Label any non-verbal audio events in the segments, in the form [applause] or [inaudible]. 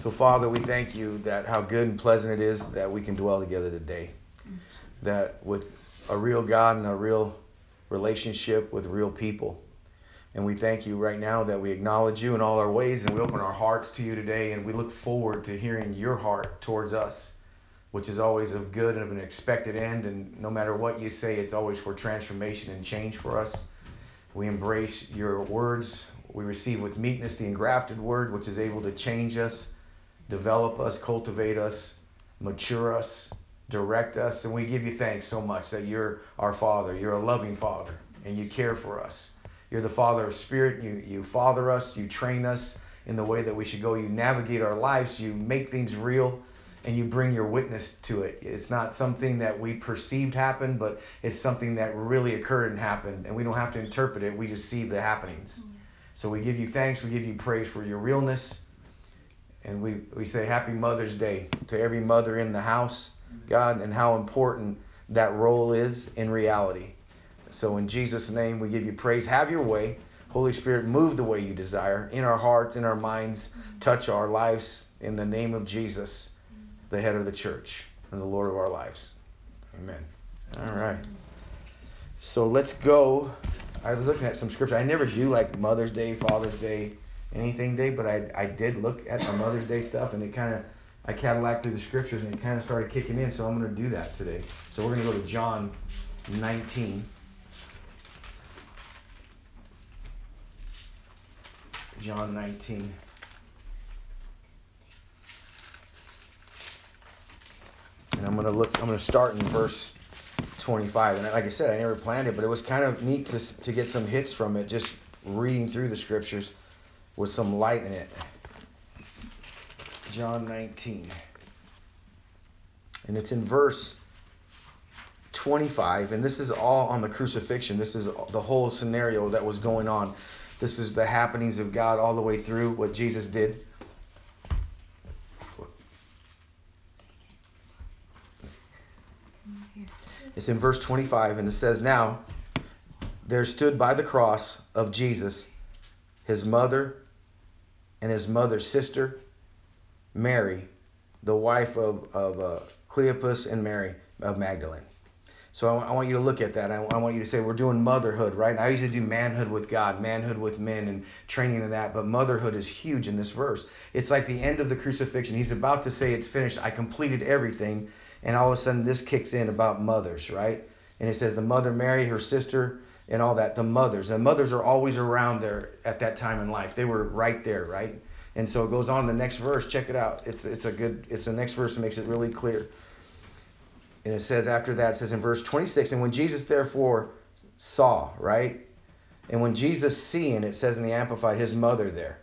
So, Father, we thank you that how good and pleasant it is that we can dwell together today. That with a real God and a real relationship with real people. And we thank you right now that we acknowledge you in all our ways and we open our hearts to you today and we look forward to hearing your heart towards us, which is always of good and of an expected end. And no matter what you say, it's always for transformation and change for us. We embrace your words. We receive with meekness the engrafted word, which is able to change us, develop us, cultivate us, mature us, direct us. And we give you thanks so much that you're our Father. You're a loving Father and you care for us. You're the Father of Spirit. You, you father us, you train us in the way that we should go. You navigate our lives, you make things real, and you bring your witness to it. It's not something that we perceived happened, but it's something that really occurred and happened, and we don't have to interpret it. We just see the happenings. Mm. So we give you thanks, we give you praise for your realness, and we, we say Happy Mother's Day to every mother in the house, God, and how important that role is in reality. So, in Jesus' name, we give you praise. Have your way. Holy Spirit, move the way you desire in our hearts, in our minds. Touch our lives in the name of Jesus, the head of the church and the Lord of our lives. Amen. All right. So, let's go. I was looking at some scripture. I never do like Mother's Day, Father's Day, anything day, but I, I did look at my Mother's Day stuff and it kind of, I Cadillac through the scriptures and it kind of started kicking in. So, I'm going to do that today. So, we're going to go to John 19. John 19. And I'm going to look, I'm going to start in verse 25. And like I said, I never planned it, but it was kind of neat to, to get some hits from it, just reading through the scriptures with some light in it. John 19. And it's in verse 25. And this is all on the crucifixion. This is the whole scenario that was going on. This is the happenings of God all the way through what Jesus did. It's in verse 25, and it says, Now there stood by the cross of Jesus his mother and his mother's sister, Mary, the wife of, of uh, Cleopas and Mary of Magdalene. So I, want you to look at that. I, I, want you to say, we're doing motherhood, right? And I usually do manhood with God, manhood with men, and training in that. But motherhood is huge in this verse. It's like the end of the crucifixion. He's about to say, it's finished. I completed everything. And all of a sudden, this kicks in about mothers, right? And it says, the mother Mary, her sister, and all that. The mothers. And mothers are always around there at that time in life. They were right there, right? And so it goes on the next verse. Check it out. It's, it's a good, it's the next verse that makes it really clear. And it says after that, it says in verse 26, and when Jesus therefore saw, right? And when Jesus seeing, it says in the Amplified, his mother there.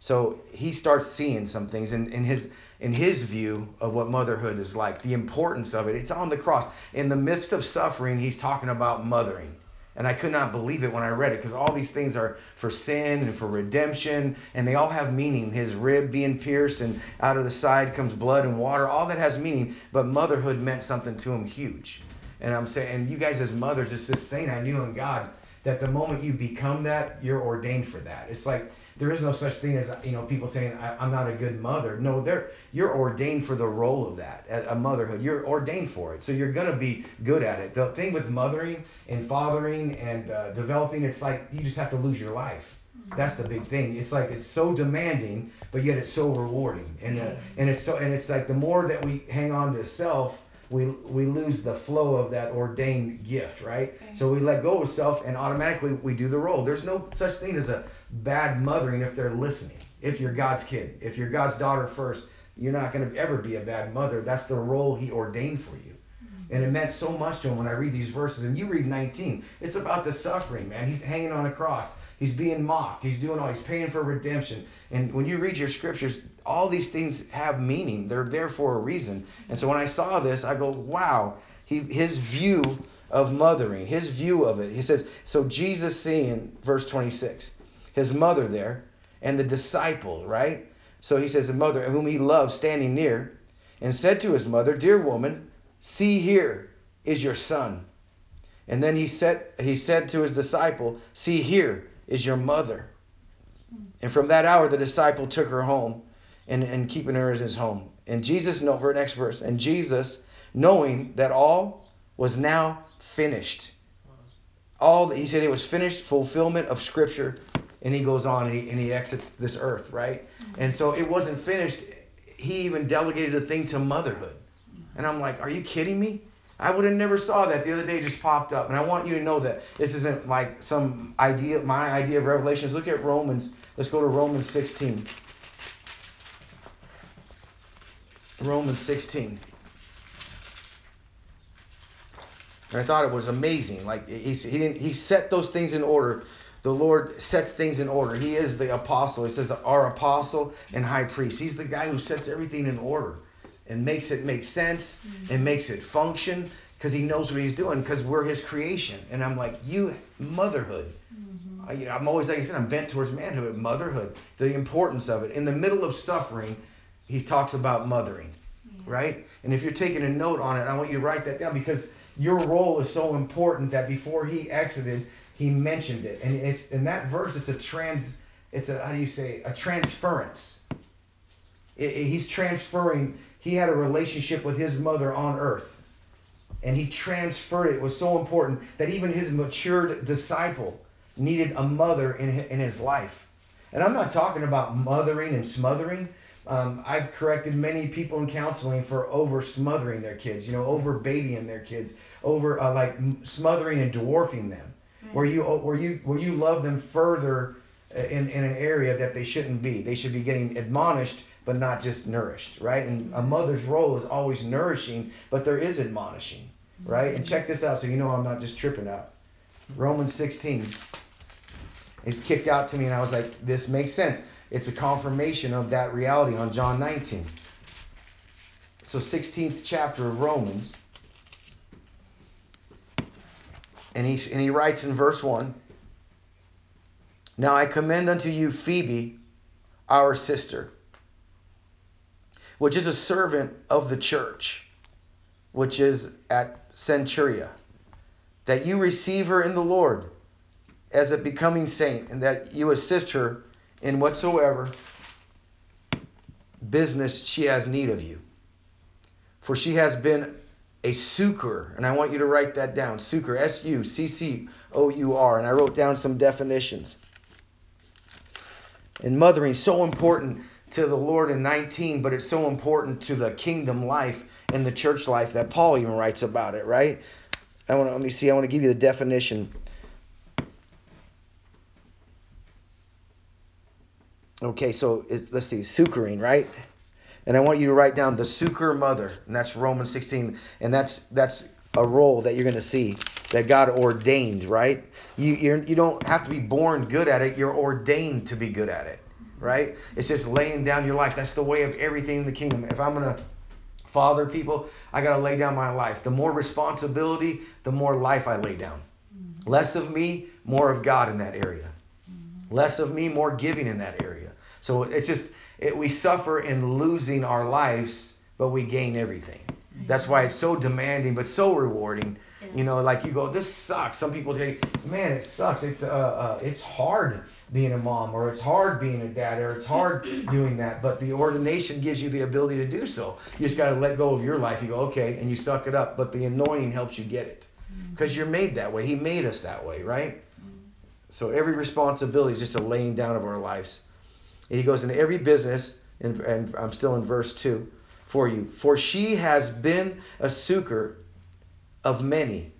So he starts seeing some things in, in his in his view of what motherhood is like, the importance of it. It's on the cross. In the midst of suffering, he's talking about mothering. And I could not believe it when I read it because all these things are for sin and for redemption, and they all have meaning. His rib being pierced, and out of the side comes blood and water. All that has meaning, but motherhood meant something to him huge. And I'm saying, and you guys as mothers, it's this thing I knew in God that the moment you become that, you're ordained for that. It's like there is no such thing as you know people saying I, am not a good mother. No, they're you're ordained for the role of that a motherhood. You're ordained for it, so you're gonna be good at it. The thing with mothering and fathering and uh, developing, it's like you just have to lose your life. That's the big thing. It's like it's so demanding, but yet it's so rewarding, and uh, and it's so and it's like the more that we hang on to self we we lose the flow of that ordained gift, right? Okay. So we let go of self and automatically we do the role. There's no such thing as a bad mothering if they're listening. If you're God's kid, if you're God's daughter first, you're not going to ever be a bad mother. That's the role he ordained for you. Mm-hmm. And it meant so much to him when I read these verses. And you read 19, it's about the suffering, man. He's hanging on a cross. He's being mocked. He's doing all. He's paying for redemption. And when you read your scriptures, all these things have meaning. They're there for a reason. And so when I saw this, I go, wow. He, his view of mothering, his view of it. He says, so Jesus seeing verse 26, his mother there, and the disciple, right? So he says, the mother whom he loved standing near, and said to his mother, Dear woman, see here is your son. And then he said, he said to his disciple, See here is your mother. And from that hour, the disciple took her home and, and keeping her as his home. And Jesus, no, for next verse, and Jesus, knowing that all was now finished. All that he said it was finished, fulfillment of scripture, and he goes on and he, and he exits this earth, right? And so it wasn't finished. He even delegated a thing to motherhood. And I'm like, are you kidding me? I would have never saw that the other day just popped up. And I want you to know that this isn't like some idea, my idea of revelations. Look at Romans. Let's go to Romans 16. Romans 16. And I thought it was amazing. Like he, he didn't he set those things in order. The Lord sets things in order. He is the apostle. He says our apostle and high priest. He's the guy who sets everything in order and makes it make sense mm-hmm. and makes it function because he knows what he's doing because we're his creation. And I'm like, you motherhood. Mm-hmm. I, you know, I'm always like I said, I'm bent towards manhood, motherhood, the importance of it. In the middle of suffering, he talks about mothering, right? And if you're taking a note on it, I want you to write that down because your role is so important that before he exited, he mentioned it. And it's in that verse, it's a trans, it's a how do you say a transference. He's transferring. He had a relationship with his mother on earth, and he transferred it. It was so important that even his matured disciple needed a mother in in his life. And I'm not talking about mothering and smothering. Um, I've corrected many people in counseling for over smothering their kids, you know, over babying their kids, over uh, like smothering and dwarfing them, where you where you where you love them further uh, in, in an area that they shouldn't be. They should be getting admonished, but not just nourished, right? And a mother's role is always nourishing, but there is admonishing, right? And check this out, so you know I'm not just tripping out. Romans 16. It kicked out to me, and I was like, this makes sense it's a confirmation of that reality on John 19. So, 16th chapter of Romans. And he, and he writes in verse 1 Now I commend unto you Phoebe, our sister, which is a servant of the church, which is at Cenchrea, that you receive her in the Lord as a becoming saint, and that you assist her in whatsoever business she has need of you. For she has been a succor, and I want you to write that down. Succor, S U C C O U R. And I wrote down some definitions. And mothering, so important to the Lord in 19, but it's so important to the kingdom life and the church life that Paul even writes about it, right? I want to let me see, I want to give you the definition. Okay, so it's, let's see, succoring, right? And I want you to write down the succor mother, and that's Romans 16, and that's that's a role that you're going to see that God ordained, right? You you're, you don't have to be born good at it; you're ordained to be good at it, right? It's just laying down your life. That's the way of everything in the kingdom. If I'm going to father people, I got to lay down my life. The more responsibility, the more life I lay down. Less of me, more of God in that area. Less of me, more giving in that area. So it's just, it, we suffer in losing our lives, but we gain everything. That's why it's so demanding, but so rewarding. You know, like you go, this sucks. Some people say, man, it sucks. It's uh, uh, it's hard being a mom, or it's hard being a dad, or it's hard [laughs] doing that. But the ordination gives you the ability to do so. You just got to let go of your life. You go, okay, and you suck it up. But the anointing helps you get it, because mm-hmm. you're made that way. He made us that way, right? So every responsibility is just a laying down of our lives. And he goes into every business, and, and I'm still in verse 2 for you. For she has been a succor of many,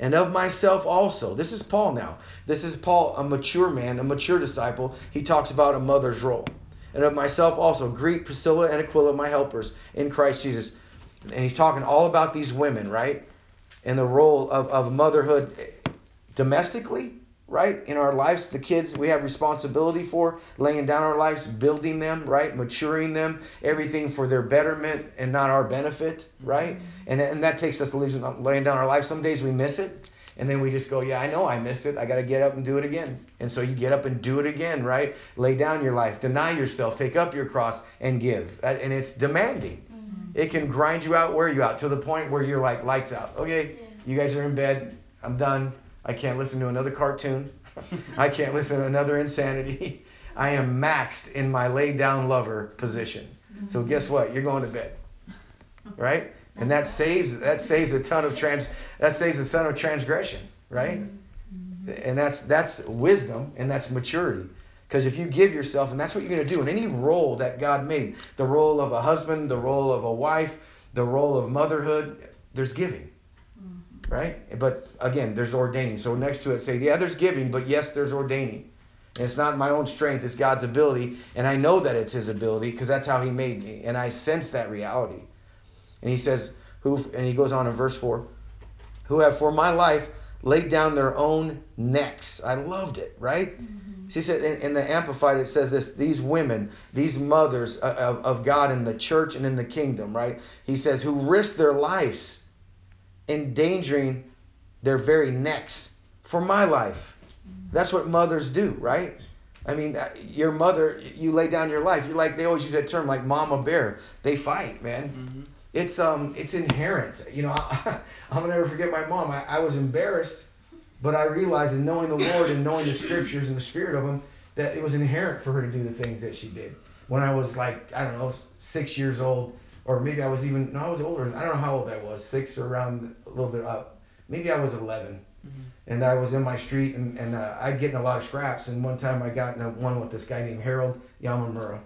and of myself also. This is Paul now. This is Paul, a mature man, a mature disciple. He talks about a mother's role. And of myself also. Greet Priscilla and Aquila, my helpers in Christ Jesus. And he's talking all about these women, right? And the role of, of motherhood domestically right? In our lives, the kids we have responsibility for, laying down our lives, building them, right? Maturing them, everything for their betterment and not our benefit, right? Mm-hmm. And, and that takes us to laying down our lives. Some days we miss it. And then we just go, yeah, I know I missed it. I got to get up and do it again. And so you get up and do it again, right? Lay down your life, deny yourself, take up your cross, and give. And it's demanding. Mm-hmm. It can grind you out, wear you out to the point where you're like, lights out. Okay, yeah. you guys are in bed. I'm done I can't listen to another cartoon. [laughs] I can't listen to another insanity. [laughs] I am maxed in my lay down lover position. So mm-hmm. guess what? You're going to bed. Right? And that saves that saves a ton of trans that saves a ton of transgression, right? Mm-hmm. And that's that's wisdom and that's maturity. Because if you give yourself, and that's what you're going to do in any role that God made the role of a husband, the role of a wife, the role of motherhood, there's giving. Right? But again, there's ordaining. So next to it, say, yeah, there's giving, but yes, there's ordaining. And it's not my own strength, it's God's ability. And I know that it's His ability because that's how He made me. And I sense that reality. And He says, who, and He goes on in verse 4 who have for my life laid down their own necks. I loved it, right? Mm-hmm. She said in, in, the Amplified, it says this these women, these mothers of, of God in the church and in the kingdom, right? He says, who risk their lives endangering their very necks for my life. That's what mothers do, right? I mean, uh, your mother, you lay down your life. You're like they always use that term, like mama bear. They fight, man. Mm-hmm. It's um, it's inherent. You know, [laughs] I, am gonna never forget my mom. I, I was embarrassed, but I realized in knowing the Lord and knowing the scriptures and the spirit of Him that it was inherent for her to do the things that she did. When I was like, I don't know, six years old, or maybe I was even no, I was older. I don't know how old I was, six or around a little bit up. Maybe I was 11 mm-hmm. and I was in my street, and and uh, I'd get in a lot of scraps. And one time I got in a, one with this guy named Harold Yamamura,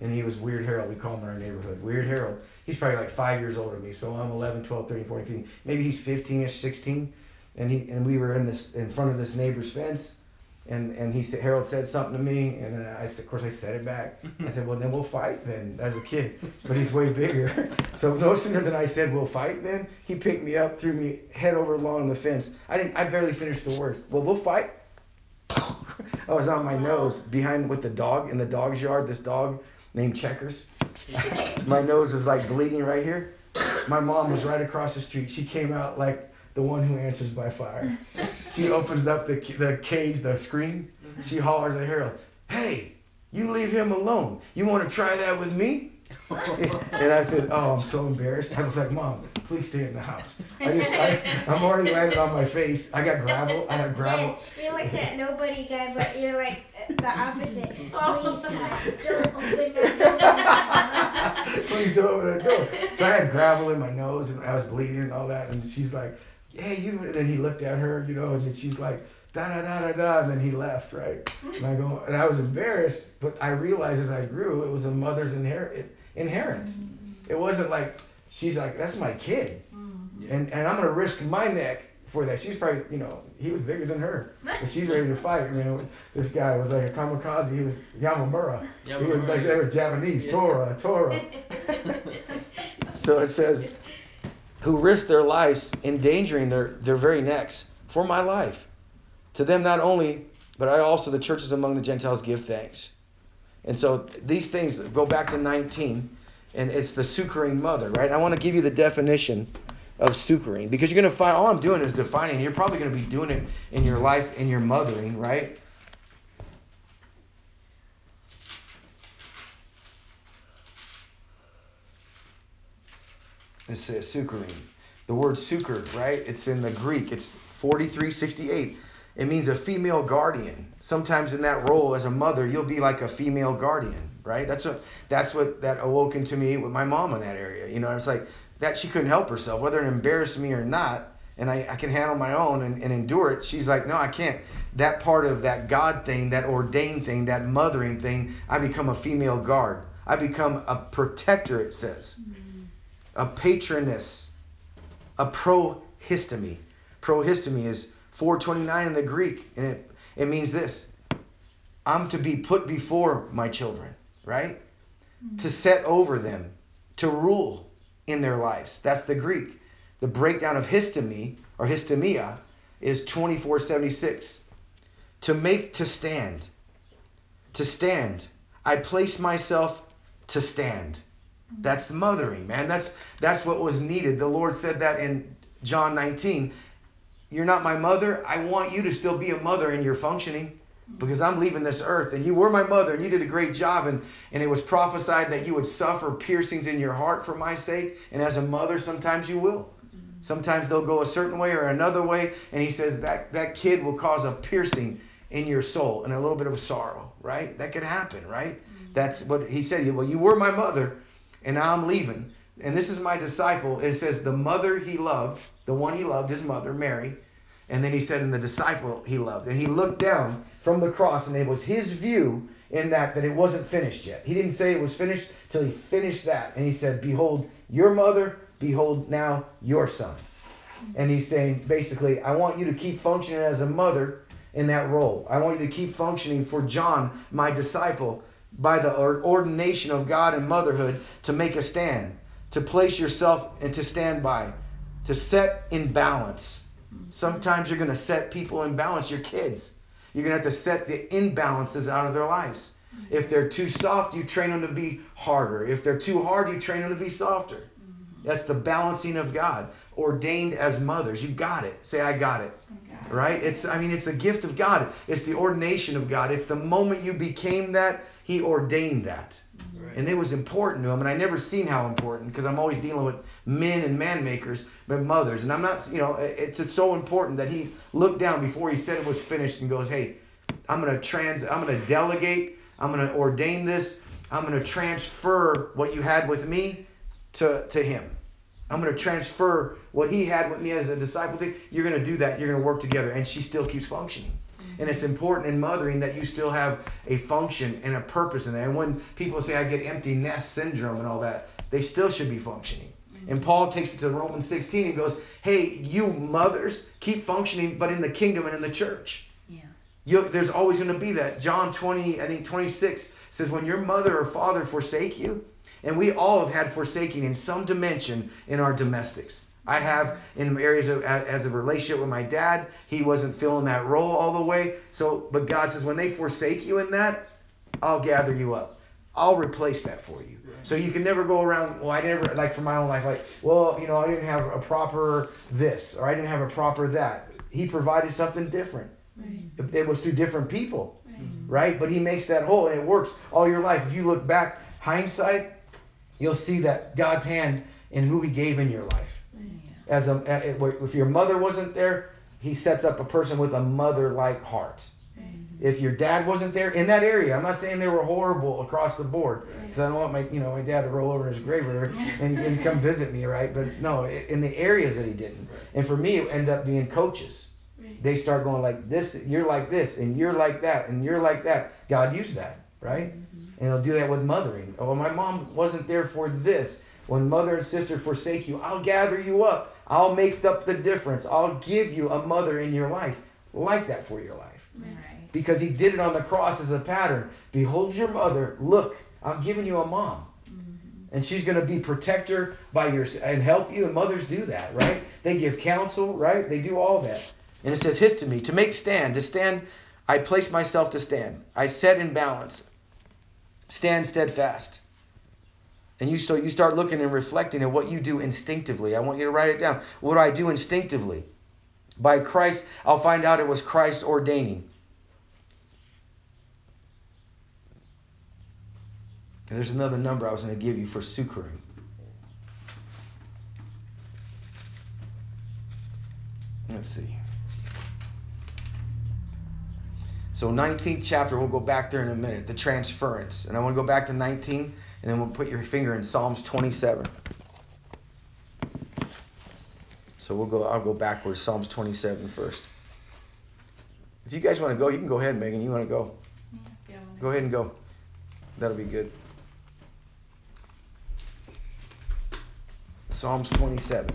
and he was Weird Harold. We call him in our neighborhood, Weird Harold. He's probably like five years older than me, so I'm 11, 12, 13, 14, 15. Maybe he's 15ish, 16, and he and we were in this in front of this neighbor's fence and and he said Harold said something to me, and I of course I said it back. I said, well then we'll fight then as a kid, but he's way bigger. [laughs] so no sooner than I said we'll fight, then he picked me up, threw me head over along the fence. I didn't. I barely finished the words. Well, we'll fight. [laughs] I was on my nose behind with the dog in the dog's yard. This dog named Checkers. [laughs] my nose was like bleeding right here. My mom was right across the street. She came out like the one who answers by fire. she [laughs] opens up the, the cage, the screen. Mm-hmm. She hollers at Harold, Hey, you leave him alone. You want to try that with me? [laughs] and I said, Oh, I'm so embarrassed. I was like, Mom, please stay in the house. I just, I, I'm already landed on my face. I got gravel. I have gravel. [laughs] You're like that nobody guy, but you're like the opposite. Please, God, don't open that door. please don't open that door. So I had gravel in my nose and I was bleeding and all that. And she's like, yeah, you. And then he looked at her, you know, and then she's like, da da da da da, and then he left, right? [laughs] And I go, and I was embarrassed, but I realized as I grew, it was a mother's inher- inherent. Mm-hmm. It wasn't like she's like, that's my kid, mm-hmm. and and I'm gonna risk my neck for that. She's probably, you know, he was bigger than her, but she's ready to fight. You know, this guy was like a kamikaze. He was Yamamura. Yamamura. He was like they were Japanese. Yeah. Tora, Tora. [laughs] so it says who risk their lives endangering their, their very necks for my life. To them, not only, but I also, the churches among the Gentiles, give thanks. And so these things go back to 19, and it's the succoring mother, right? I want to give you the definition of succoring because you're going to find all I'm doing is defining. You're probably going to be doing it in your life, in your mothering, right? It says succoring. The word succored, right? It's in the Greek. It's 4368. It means a female guardian. Sometimes in that role as a mother, you'll be like a female guardian, right? That's what that's what that awoken to me with my mom in that area. You know, it's like that she couldn't help herself, whether it embarrassed me or not, and I, I can handle my own and, and endure it. She's like, no, I can't. That part of that God thing, that ordained thing, that mothering thing, I become a female guard. I become a protector, it says. Mm-hmm a patroness, a prohistemi. Prohistemi is 429 in the Greek, and it, it means this I'm to be put before my children, right? Mm-hmm. To set over them, to rule in their lives. That's the Greek. The breakdown of histemi or histemia is 2476. To make to stand. To stand. I place myself to stand. That's the mothering, man. That's that's what was needed. The Lord said that in John 19. You're not my mother. I want you to still be a mother in your functioning because I'm leaving this earth. And you were my mother and you did a great job. And, and it was prophesied that you would suffer piercings in your heart for my sake. And as a mother, sometimes you will. Sometimes they'll go a certain way or another way. And he says that that kid will cause a piercing in your soul and a little bit of sorrow, right? That could happen, right? That's what he said. Well, you were my mother, and now I'm leaving. And this is my disciple. It says the mother he loved, the one he loved, his mother, Mary. And then he said, and the disciple he loved. And he looked down from the cross, and it was his view in that that it wasn't finished yet. He didn't say it was finished till he finished that. And he said, Behold, your mother, behold now your son. And he's saying basically, I want you to keep functioning as a mother in that role. I want you to keep functioning for John, my disciple, by the ordination of God and motherhood to make a stand, to place yourself and to stand by, to set in balance. Sometimes you're going to set people in balance, your kids. You're going to have to set the imbalances out of their lives. If they're too soft, you train them to be harder. If they're too hard, you train them to be softer. That's the balancing of God, ordained as mothers. You got it. Say, I got it. Right? It's I mean, it's a gift of God. It's the ordination of God. It's the moment you became that, He ordained that. Right. And it was important to him, and I never seen how important because I'm always dealing with men and man makers, but mothers. And I'm not, you know, it's, it's so important that he looked down before he said it was finished and goes, "Hey, I'm gonna trans, I'm gonna delegate, I'm gonna ordain this, I'm gonna transfer what you had with me to to him." I'm going to transfer what he had with me as a disciple. You're going to do that. You're going to work together. And she still keeps functioning. And it's important in mothering that you still have a function and a purpose in that. And when people say, I get empty nest syndrome and all that, they still should be functioning. Mm-hmm. And Paul takes it to Romans 16 and goes, Hey, you mothers, keep functioning, but in the kingdom and in the church. Yeah. You, there's always going to be that. John 20, I think 26 says, When your mother or father forsake you, and we all have had forsaking in some dimension in our domestics. I have in areas of as a relationship with my dad, he wasn't filling that role all the way. So, but God says, when they forsake you in that, I'll gather you up. I'll replace that for you. So you can never go around. Well, I never like for my own life. Like, well, you know, I didn't have a proper this or I didn't have a proper that. He provided something different. Right. It was through different people, right. right? But he makes that whole, and it works all your life. If you look back, hindsight, you'll see that God's hand in who He gave in your life. As a, if your mother wasn't there, He sets up a person with a mother-like heart. If your dad wasn't there in that area, I'm not saying they were horrible across the board, because I don't want my, you know, my dad to roll over in his grave [laughs] and, and come visit me, right? But no, in the areas that he didn't. And for me, it ended up being coaches. They start going like this, you're like this, and you're like that, and you're like that. God used that, right? Mm-hmm. And he'll do that with mothering. Oh, my mom wasn't there for this. When mother and sister forsake you, I'll gather you up. I'll make up the difference. I'll give you a mother in your life like that for your life. Right. Because he did it on the cross as a pattern. Behold your mother. Look, I'm giving you a mom. Mm-hmm. And she's going to be protector by your and help you. And mothers do that, right? They give counsel, right? They do all that. And it says histemi to make stand, to stand. I place myself to stand. I set in balance. Stand steadfast. And you so you start looking and reflecting at what you do instinctively. I want you to write it down. What do I do instinctively? By Christ, I'll find out it was Christ ordaining. And there's another number I was going to give you for succoring. Let's see. So 19th chapter, we'll go back there in a minute, the transference. And I want to go back to 19, and then we'll put your finger in Psalms 27. So we'll go, I'll go backwards, Psalms 27 first. If you guys want to go, you can go ahead, Megan. You want to go? Yeah, go ahead and go. That'll be good. Psalms 27.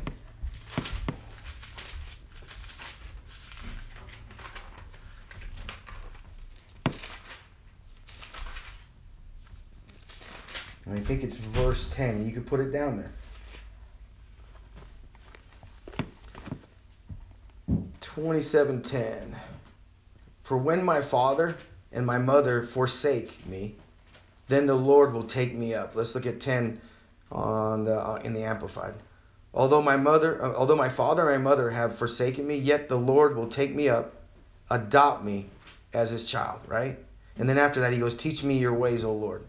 And I think it's verse 10. You could put it down there. 27:10 For when my father and my mother forsake me then the Lord will take me up. Let's look at 10 on the uh, in the amplified. Although my mother uh, although my father and my mother have forsaken me yet the Lord will take me up adopt me as his child, right? And then after that he goes teach me your ways, O Lord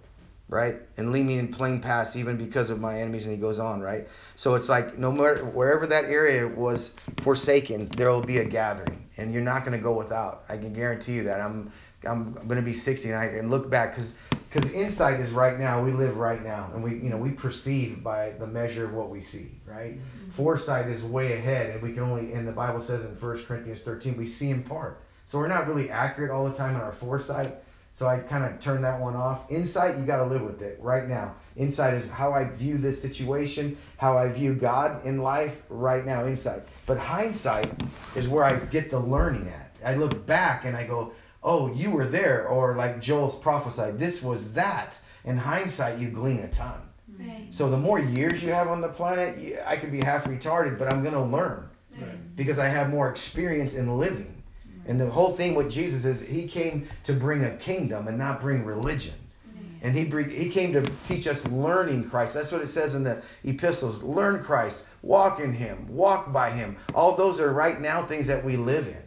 right? And lead me in plain paths even because of my enemies. And he goes on, right? So it's like no matter wherever that area was forsaken, there will be a gathering, and you're not going to go without. I can guarantee you that. I'm I'm going to be 60 and I can look back because because insight is right now we live right now and we you know we perceive by the measure of what we see right mm-hmm. foresight is way ahead and we can only and the bible says in 1 corinthians 13 we see in part so we're not really accurate all the time in our foresight so i kind of turn that one off insight you got to live with it right now insight is how i view this situation how i view god in life right now insight but hindsight is where i get the learning at i look back and i go oh, you were there, or like Joel's prophesied, this was that. In hindsight, you glean a ton. Right. So the more years you have on the planet, I could be half retarded, but I'm going to learn right. because I have more experience in living. Right. And the whole thing with Jesus is he came to bring a kingdom and not bring religion. And he, he came to teach us learning Christ. That's what it says in the epistles. Learn Christ, walk in him, walk by him. All those are right now things that we live in.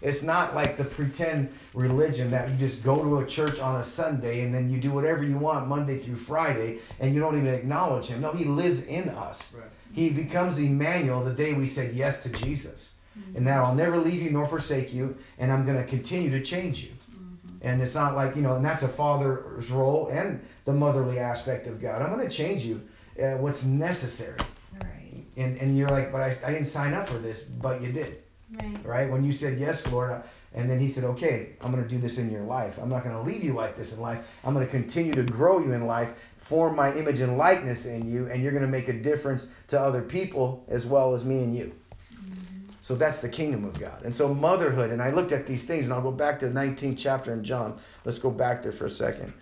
It's not like the pretend religion that you just go to a church on a Sunday and then you do whatever you want Monday through Friday and you don't even acknowledge him. No, he lives in us. Right. He becomes Emmanuel the day we said yes to Jesus. Mm-hmm. And that I'll never leave you nor forsake you, and I'm going to continue to change you. Mm-hmm. And it's not like, you know, and that's a father's role and the motherly aspect of God. I'm going to change you uh, what's necessary. Right. And, and you're like, but I, I didn't sign up for this, but you did. Right. Right? When you said, Yes, Lord, and then he said, Okay, I'm going to do this in your life. I'm not going to leave you like this in life. I'm going to continue to grow you in life, form my image and likeness in you, and you're going to make a difference to other people as well as me and you. So that's the kingdom of God. And so motherhood, and I looked at these things, and I'll go back to the 19th chapter in John. Let's go back there for a second.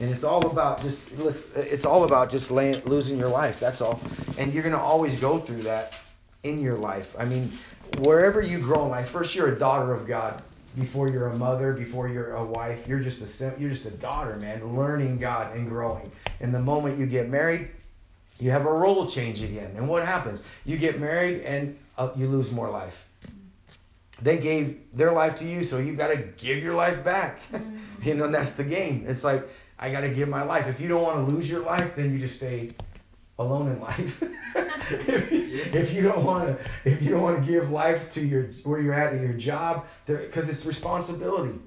and it's all about just it's all about just laying, losing your life that's all and you're going to always go through that in your life i mean wherever you grow in life first you're a daughter of god before you're a mother before you're a wife you're just a you're just a daughter man learning god and growing. And the moment you get married you have a role change again. And what happens? You get married and uh, you lose more life. They gave their life to you so you got to give your life back. [laughs] You know and that's the game. It's like I got to give my life. If you don't want to lose your life, then you just stay alone in life. [laughs] if, if, you don't want to, if you don't want to give life to your where you're at in your job, because it's responsibility.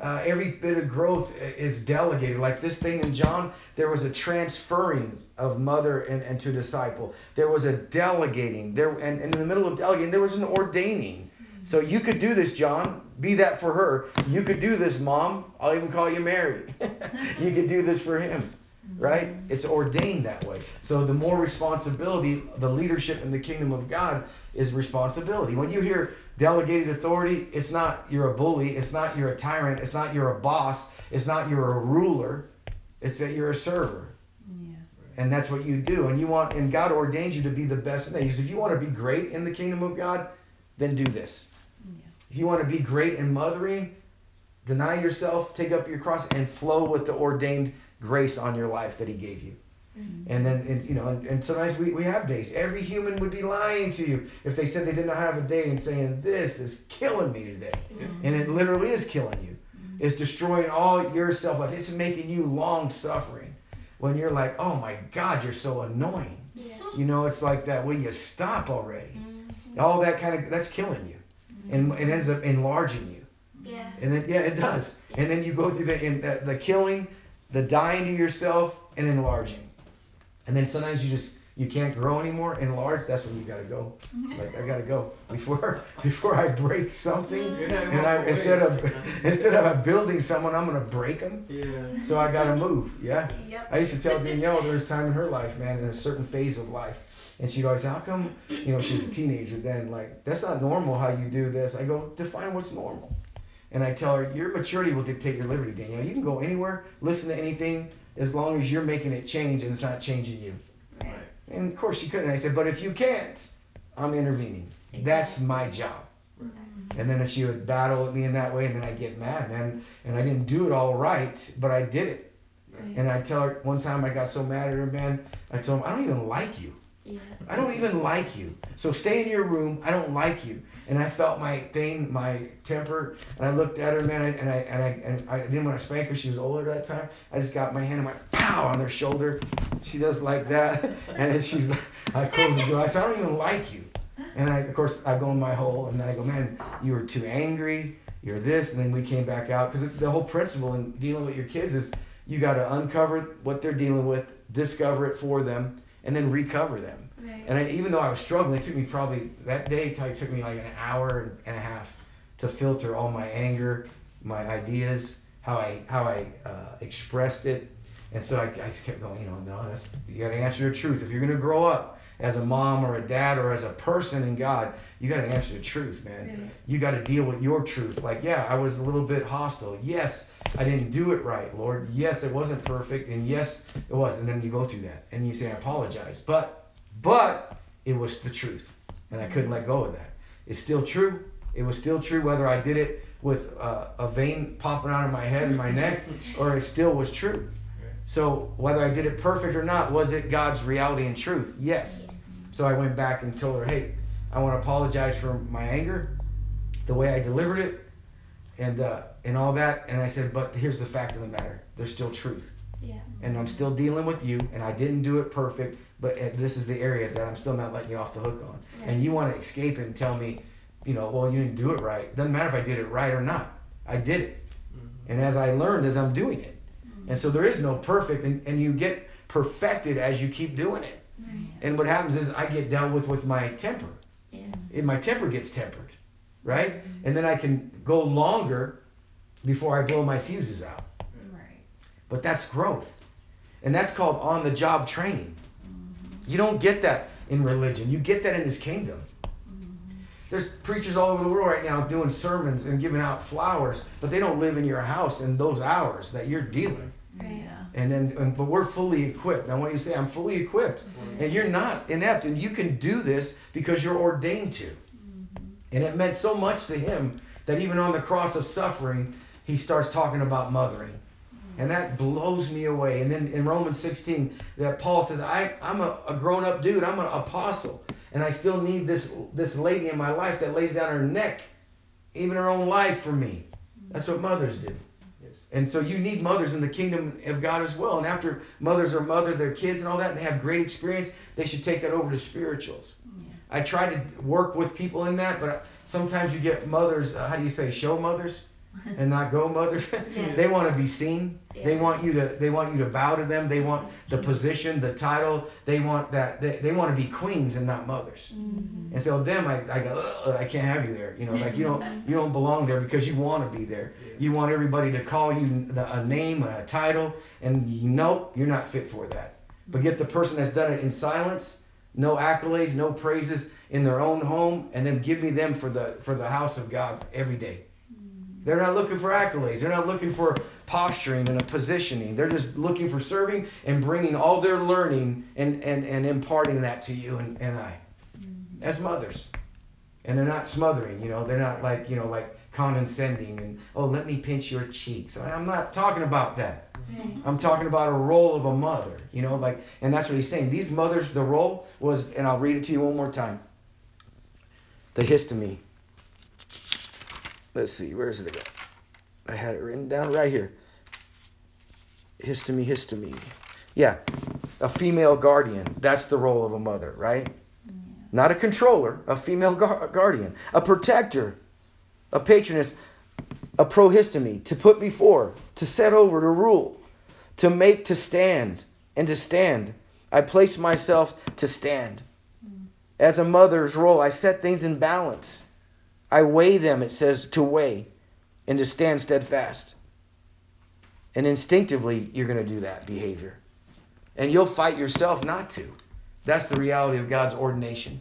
Uh, every bit of growth is delegated. Like this thing in John, there was a transferring of mother and, and to disciple. There was a delegating. There and, and in the middle of delegating, there was an ordaining. So you could do this, John. Be that for her. You could do this, mom. I'll even call you Mary. [laughs] you could do this for him. Right? It's ordained that way. So the more responsibility, the leadership in the kingdom of God is responsibility. When you hear delegated authority, it's not you're a bully, it's not you're a tyrant, it's not you're a boss, it's not you're a ruler, it's that you're a server. Yeah. And that's what you do. And you want and God ordains you to be the best in that. If you want to be great in the kingdom of God, then do this. If you want to be great in mothering, deny yourself, take up your cross, and flow with the ordained grace on your life that He gave you. Mm-hmm. And then, and, you know, and, and, sometimes we, we have days. Every human would be lying to you if they said they didn't have a day and saying, This is killing me today. Mm-hmm. And it literally is killing you. Mm-hmm. It's destroying all your self life. It's making you long suffering. When you're like, Oh my God, you're so annoying. Yeah. You know, it's like that. Will you stop already? Mm-hmm. All that kind of, that's killing you and it ends up enlarging you. Yeah. And then yeah, it does. And then you go through the, the the killing, the dying to yourself, and enlarging. And then sometimes you just you can't grow anymore, enlarge. That's when you gotta go. [laughs] Like I gotta go before [laughs] before I break something. [laughs] Yeah, and I instead of instead of building someone, I'm gonna break them. Yeah. So I gotta move. Yeah. Yep. I used to tell Danielle there was time in her life, man, in a certain phase of life and she'd always say, How come, you know, she was a teenager then, like, that's not normal how you do this. I go, Define what's normal. And I tell her, Your maturity will dictate your liberty, Danielle. You can go anywhere, listen to anything, as long as you're making it change and it's not changing you. Right. And of course she couldn't. I said, But if you can't, I'm intervening. That's my job. And then she would battle with me in that way, and then I'd get mad, man. And I didn't do it all right, but I did it. Right. And I tell her one time I got so mad at her, man. I told him, I don't even like you. Yeah. I don't even like you. So stay in your room. I don't like you. And I felt my thing, my temper, and I looked at her, man, and I and I and I didn't want to spank her. She was older that time. I just got my hand and went pow on her shoulder. She does like that, [laughs] and then she's I close the door. I said, I don't even like you. And I, of course, I go in my hole, and then I go, man, you were too angry. You're this, and then we came back out because the whole principle in dealing with your kids is you got to uncover what they're dealing with, discover it for them, and then recover them. Right. And I, even though I was struggling, it took me probably that day. It took me like an hour and a half to filter all my anger, my ideas, how I how I uh, expressed it, and so I, I just kept going. You know, no, that's you got to answer the truth if you're gonna grow up as a mom or a dad or as a person in God, you got to answer the truth, man. Really? You got to deal with your truth. Like, yeah, I was a little bit hostile. Yes, I didn't do it right, Lord. Yes, it wasn't perfect, and yes, it was. And then you go through that, and you say, I apologize, but but it was the truth, and I couldn't let go of that. It's still true. It was still true whether I did it with uh, a vein popping out of my head and my neck, or it still was true. So whether I did it perfect or not, was it God's reality and truth? Yes. So I went back and told her, hey, I want to apologize for my anger, the way I delivered it, and uh, and all that. And I said, but here's the fact of the matter: there's still truth. Yeah. And I'm still dealing with you, and I didn't do it perfect, but this is the area that I'm still not letting you off the hook on. Right. And you want to escape and tell me, you know, well, you didn't do it right. Doesn't matter if I did it right or not. I did it. Mm-hmm. And as I learned, as I'm doing it. Mm-hmm. And so there is no perfect, and, and you get perfected as you keep doing it. Right. And what happens is I get dealt with with my temper. Yeah. And my temper gets tempered, right? Mm-hmm. And then I can go longer before I blow my fuses out. Right. But that's growth. And that's called on the job training. You don't get that in religion. You get that in his kingdom. There's preachers all over the world right now doing sermons and giving out flowers, but they don't live in your house in those hours that you're dealing. Yeah. And then, and, but we're fully equipped. I want you to say, I'm fully equipped. Mm-hmm. And you're not inept, and you can do this because you're ordained to. Mm-hmm. And it meant so much to him that even on the cross of suffering, he starts talking about mothering. And that blows me away. And then in Romans 16, that Paul says, I, I'm a, a grown up dude, I'm an apostle. And I still need this, this lady in my life that lays down her neck, even her own life for me. That's what mothers do. And so you need mothers in the kingdom of God as well. And after mothers are mother their kids and all that, and they have great experience, they should take that over to spirituals. Yeah. I try to work with people in that, but sometimes you get mothers, uh, how do you say, show mothers? [laughs] and not go mothers. [laughs] Yeah. they want to be seen. Yeah. They want you to they want you to bow to them. They want the position, the title. They want that they, they want to be queens and not mothers. Mm-hmm. And so them I, I go I can't have you there. You know like you don't [laughs] you don't belong there because you want to be there. Yeah. You want everybody to call you a name, a title, and you know you're not fit for that. But get the person that's done it in silence, no accolades, no praises in their own home, and then give me them for the for the house of God every day. They're not looking for accolades. They're not looking for posturing and a positioning. They're just looking for serving and bringing all their learning and, and, and imparting that to you and, and I. Mm-hmm. As mothers. And they're not smothering, you know, they're not like, you know, like condescending and, oh, let me pinch your cheeks. I'm not talking about that. Mm-hmm. I'm talking about a role of a mother, you know, like, and that's what he's saying. These mothers, the role was, and I'll read it to you one more time the histamine let's see, where is it again? I had it written down right here. Histamine, histamine. Yeah, a female guardian. That's the role of a mother, right? Yeah. Not a controller, a female gu- guardian, a protector, a patroness, a prohistemi, to put before, to set over, to rule, to make, to stand, and to stand. I place myself to stand. Mm. As a mother's role, I set things in balance. I weigh them, it says, to weigh and to stand steadfast. And instinctively, you're going to do that behavior. And you'll fight yourself not to. That's the reality of God's ordination.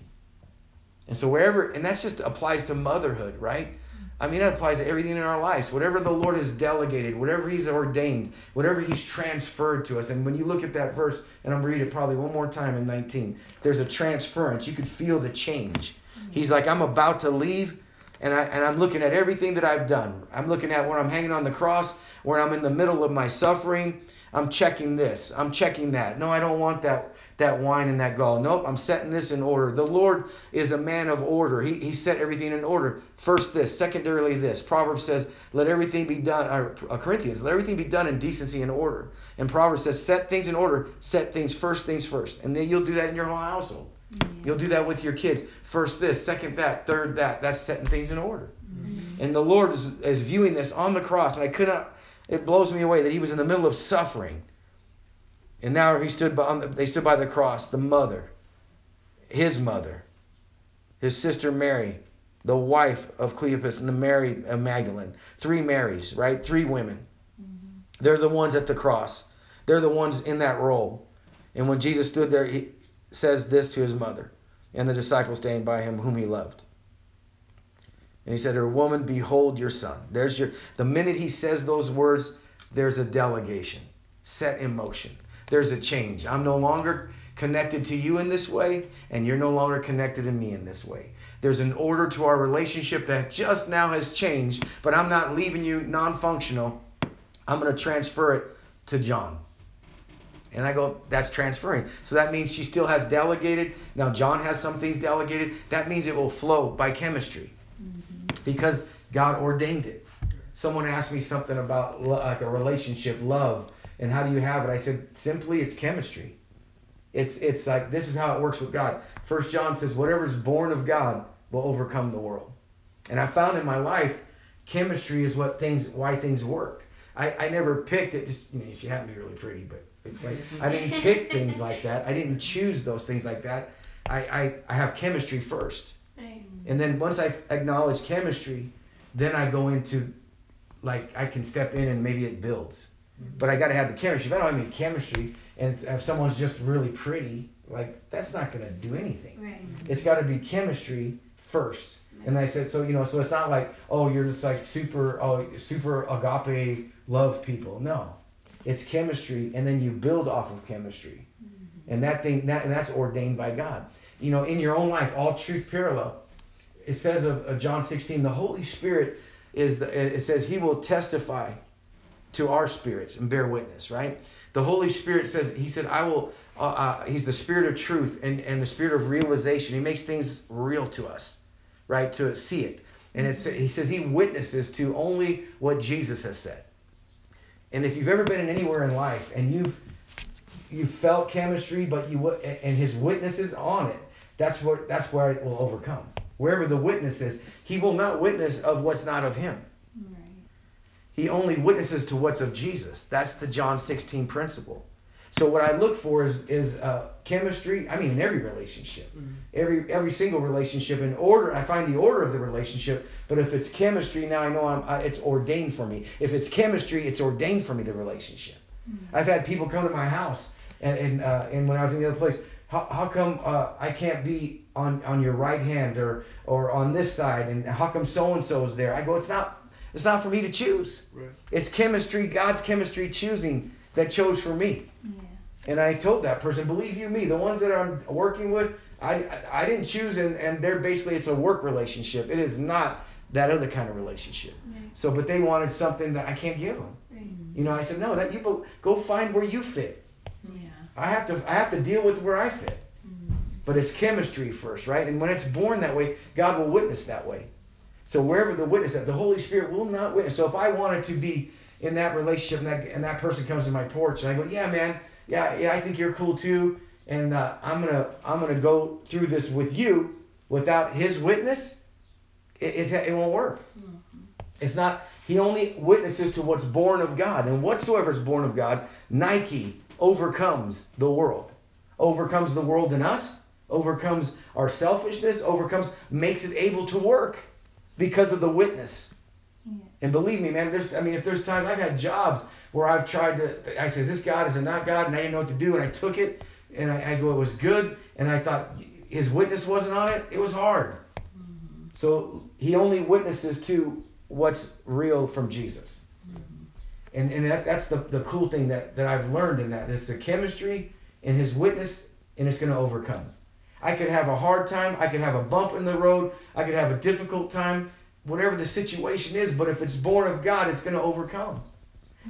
And so, wherever, and that just applies to motherhood, right? I mean, that applies to everything in our lives. Whatever the Lord has delegated, whatever He's ordained, whatever He's transferred to us. And when you look at that verse, and I'm reading it probably one more time in 19, there's a transference. You could feel the change. He's like, I'm about to leave, and I and I'm looking at everything that I've done. I'm looking at where I'm hanging on the cross, where I'm in the middle of my suffering. I'm checking this. I'm checking that. No, I don't want that that wine and that gall. Nope, I'm setting this in order. The Lord is a man of order. He, he set everything in order. First this, secondarily this. Proverbs says, let everything be done, uh, Corinthians, let everything be done in decency and order. And Proverbs says, set things in order, set things first things first. And then you'll do that in your whole household. Mm-hmm. You'll do that with your kids. First this, second that, third that. That's setting things in order. Mm-hmm. And the Lord is, is viewing this on the cross. And I could not, it blows me away that he was in the middle of suffering and now he stood by, they stood by the cross, the mother, his mother, his sister Mary, the wife of Cleopas and the Mary of Magdalene. Three Marys, right? Three women. Mm-hmm. They're the ones at the cross. They're the ones in that role. And when Jesus stood there, he says this to his mother and the disciples standing by him, whom he loved. And he said, to Her woman, behold your son. There's your the minute he says those words, there's a delegation set in motion there's a change. I'm no longer connected to you in this way, and you're no longer connected to me in this way. There's an order to our relationship that just now has changed, but I'm not leaving you non functional. I'm going to transfer it to John. And I go, that's transferring. So that means she still has delegated. Now, John has some things delegated. That means it will flow by chemistry mm-hmm. because God ordained it. Someone asked me something about like a relationship, love. And how do you have it? I said, simply it's chemistry. It's it's like this is how it works with God. First John says, whatever's born of God will overcome the world. And I found in my life, chemistry is what things why things work. I, I never picked it, just you know, she happened to be really pretty, but it's like [laughs] I didn't pick things like that. I didn't choose those things like that. I, I, I have chemistry first. And then once I acknowledge chemistry, then I go into like I can step in and maybe it builds. Mm-hmm. But I got to have the chemistry. If I don't have any chemistry, and if someone's just really pretty, like that's not going to do anything. Right. It's got to be chemistry first. And I said, so you know, so it's not like, oh, you're just like super, oh, super agape love people. No, it's chemistry, and then you build off of chemistry, mm-hmm. and that thing, that and that's ordained by God. You know, in your own life, all truth parallel. It says of, of John 16, the Holy Spirit is the, it says he will testify to our spirits and bear witness, right? The Holy Spirit says, He said, I will, uh, uh, He's the Spirit of truth and, and the Spirit of realization. He makes things real to us, right? To see it. And it's, He says He witnesses to only what Jesus has said. And if you've ever been in anywhere in life and you've you felt chemistry, but you and His witnesses on it, that's where that's where it will overcome. Wherever the witness is, He will not witness of what's not of Him. He only witnesses to what's of Jesus. That's the John 16 principle. So what I look for is is uh, chemistry. I mean, in every relationship, mm-hmm. every every single relationship. In order, I find the order of the relationship. But if it's chemistry, now I know I'm. I, it's ordained for me. If it's chemistry, it's ordained for me. The relationship. Mm-hmm. I've had people come to my house, and and uh, and when I was in the other place, how, how come uh, I can't be on on your right hand or or on this side, and how come so and so is there? I go, it's not it's not for me to choose. Right. It's chemistry, God's chemistry choosing that chose for me. Yeah. And I told that person, believe you me, the ones that I'm working with, I, I didn't choose, and, and they're basically, it's a work relationship. It is not that other kind of relationship. Right. So, but they wanted something that I can't give them. Right. You know, I said, no, that you go find where you fit. Yeah. I have to, I have to deal with where I fit. Mm-hmm. But it's chemistry first, right? And when it's born that way, God will witness that way. So wherever the witness that the Holy Spirit will not witness. So if I wanted to be in that relationship and that, and that person comes to my porch and I go, yeah, man, yeah, yeah, I think you're cool too, and uh, I'm gonna I'm gonna go through this with you without his witness, it, it, it won't work. Mm-hmm. It's not. He only witnesses to what's born of God, and whatsoever is born of God, Nike overcomes the world, overcomes the world in us, overcomes our selfishness, overcomes, makes it able to work because of the witness. Yeah. And believe me, man, there's I mean, if there's times I've had jobs where I've tried to I says, This God is it not God? And I didn't know what to do, and I took it and I, I go, it was good, and I thought his witness wasn't on it, it was hard. Mm-hmm. So he only witnesses to what's real from Jesus. Mm-hmm. And, and that, that's the, the cool thing that, that I've learned in that is the chemistry and his witness, and it's going to overcome. I could have a hard time. I could have a bump in the road. I could have a difficult time. Whatever the situation is, but if it's born of God, it's going to overcome.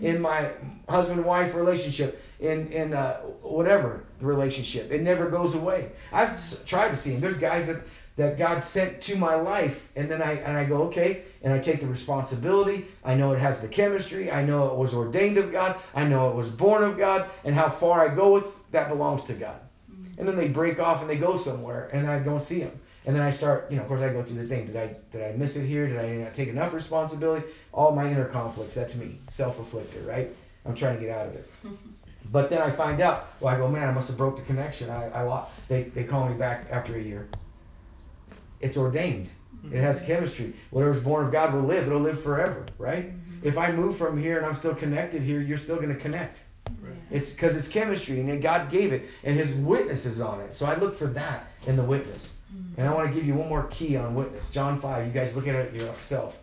In my husband wife relationship, in in uh, whatever the relationship, it never goes away. I've tried to see him. There's guys that that God sent to my life, and then I and I go okay, and I take the responsibility. I know it has the chemistry. I know it was ordained of God. I know it was born of God, and how far I go with that belongs to God. Mm-hmm. And then they break off and they go somewhere, and I don't see them. And then I start, you know, of course, I go through the thing. Did I did I miss it here? Did I not take enough responsibility? All my inner conflicts. That's me, self-afflicted, right? I'm trying to get out of it. [laughs] but then I find out. Well, I go, man, I must have broke the connection. I, I lost. They they call me back after a year it's ordained. It has mm-hmm. chemistry. Whatever's born of God will live. It'll live forever, right? Mm-hmm. If I move from here and I'm still connected here, you're still going to connect. Right. It's because it's chemistry and God gave it and His witness is on it. So I look for that in the witness. And I want to give you one more key on witness. John 5. You guys look at it yourself.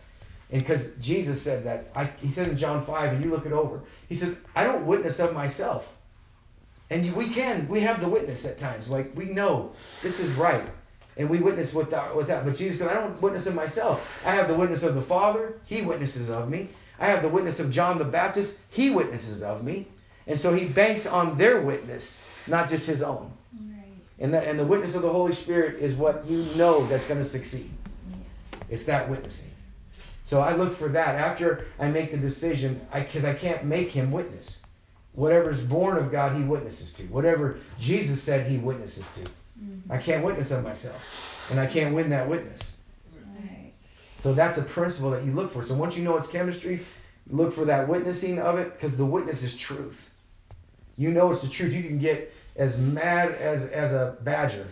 And because Jesus said that, I, He said in John 5, and you look it over, He said, I don't witness of myself. And we can, we have the witness at times. Like we know this is right and we witness with that, with that. But Jesus goes, I don't witness of myself. I have the witness of the Father. He witnesses of me. I have the witness of John the Baptist. He witnesses of me. And so he banks on their witness, not just his own. And, the, and the witness of the Holy Spirit is what you know that's going to succeed. It's that witnessing. So I look for that after I make the decision, because I, I can't make him witness. Whatever's born of God, he witnesses to. Whatever Jesus said, he witnesses to. Mm-hmm. I can't witness of myself, and I can't win that witness. Right. So that's a principle that you look for. So once you know it's chemistry, look for that witnessing of it because the witness is truth. You know it's the truth. You can get as mad as, as a badger,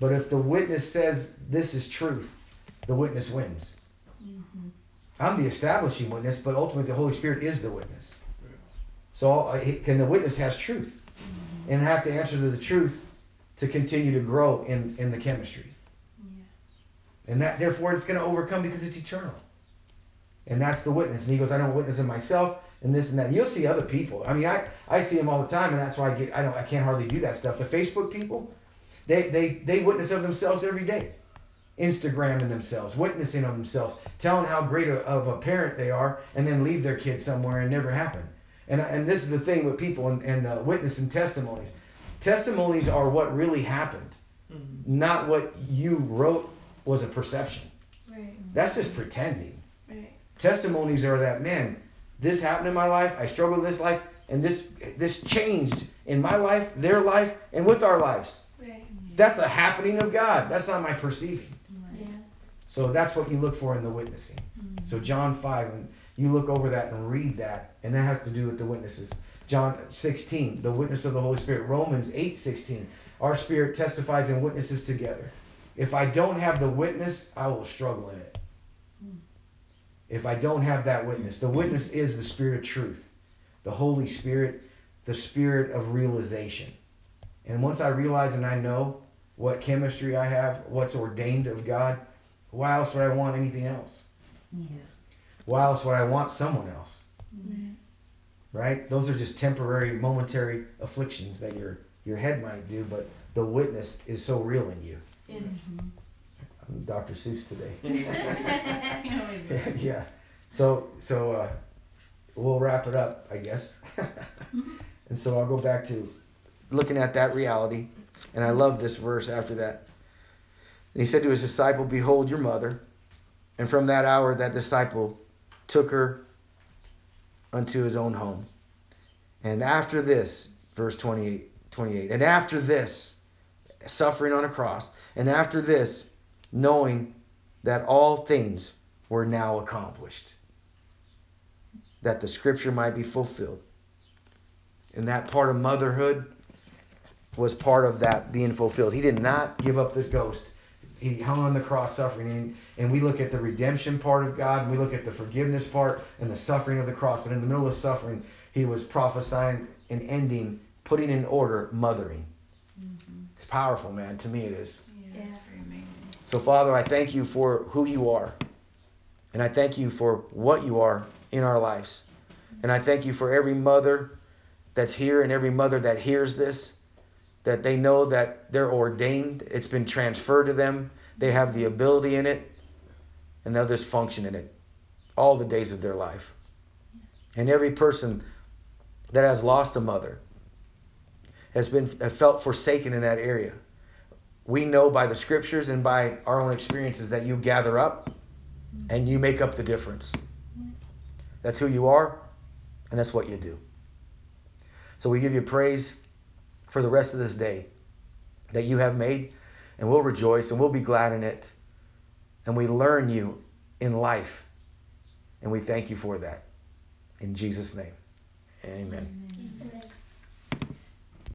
but if the witness says this is truth, the witness wins. Mm-hmm. I'm the establishing witness, but ultimately the Holy Spirit is the witness. So, can the witness has truth, mm-hmm. and have to answer to the truth to continue to grow in, in the chemistry. Yeah. And that therefore it's going to overcome because it's eternal. And that's the witness. And he goes, I don't witness in myself and this and that. You'll see other people. I mean, I, I see them all the time, and that's why I get I don't I can't hardly do that stuff. The Facebook people, they they they witness of themselves every day. Instagramming themselves, witnessing of themselves, telling how great a, of a parent they are, and then leave their kids somewhere and never happen. And, and this is the thing with people and, and uh, witnessing testimonies. Testimonies are what really happened, mm-hmm. not what you wrote was a perception. Right. That's just pretending. Right. Testimonies are that man, this happened in my life. I struggled with this life, and this this changed in my life, their life, and with our lives. Right. That's a happening of God. That's not my perceiving. Yeah. So that's what you look for in the witnessing. Mm-hmm. So John five, and you look over that and read that, and that has to do with the witnesses. John 16, the witness of the Holy Spirit. Romans 8, 16, our spirit testifies and witnesses together. If I don't have the witness, I will struggle in it. If I don't have that witness, the witness is the spirit of truth, the Holy Spirit, the spirit of realization. And once I realize and I know what chemistry I have, what's ordained of God, why else would I want anything else? Yeah. Why else would I want someone else? right? Those are just temporary, momentary afflictions that your your head might do, but the witness is so real in you. Mm-hmm. I'm Dr. Seuss today. [laughs] [laughs] yeah. So so uh, we'll wrap it up, I guess. and so I'll go back to looking at that reality, and I love this verse after that. And he said to his disciple, "Behold your mother." And from that hour, that disciple took her unto his own home. And after this, verse 28, 28, and after this, suffering on a cross, and after this, knowing that all things were now accomplished, that the scripture might be fulfilled. And that part of motherhood was part of that being fulfilled. He did not give up the ghost he hung on the cross suffering and, and we look at the redemption part of god and we look at the forgiveness part and the suffering of the cross but in the middle of suffering he was prophesying and ending putting in order mothering mm-hmm. it's powerful man to me it is. So father i thank you for who you are and i thank you for what you are in our lives and i thank you for every mother that's here and every mother that hears this that they know that they're ordained, it's been transferred to them, they have the ability in it. and they'll just function in it all the days of their life. And every person that has lost a mother has been felt forsaken in that area. We know by the scriptures and by our own experiences that you gather up and you make up the difference. That's who you are, and that's what you do. So we give you praise for the rest of this day that you have made, and we'll rejoice and we'll be glad in it. And we learn you in life, and we thank you for that. In Jesus' name, amen. Amen.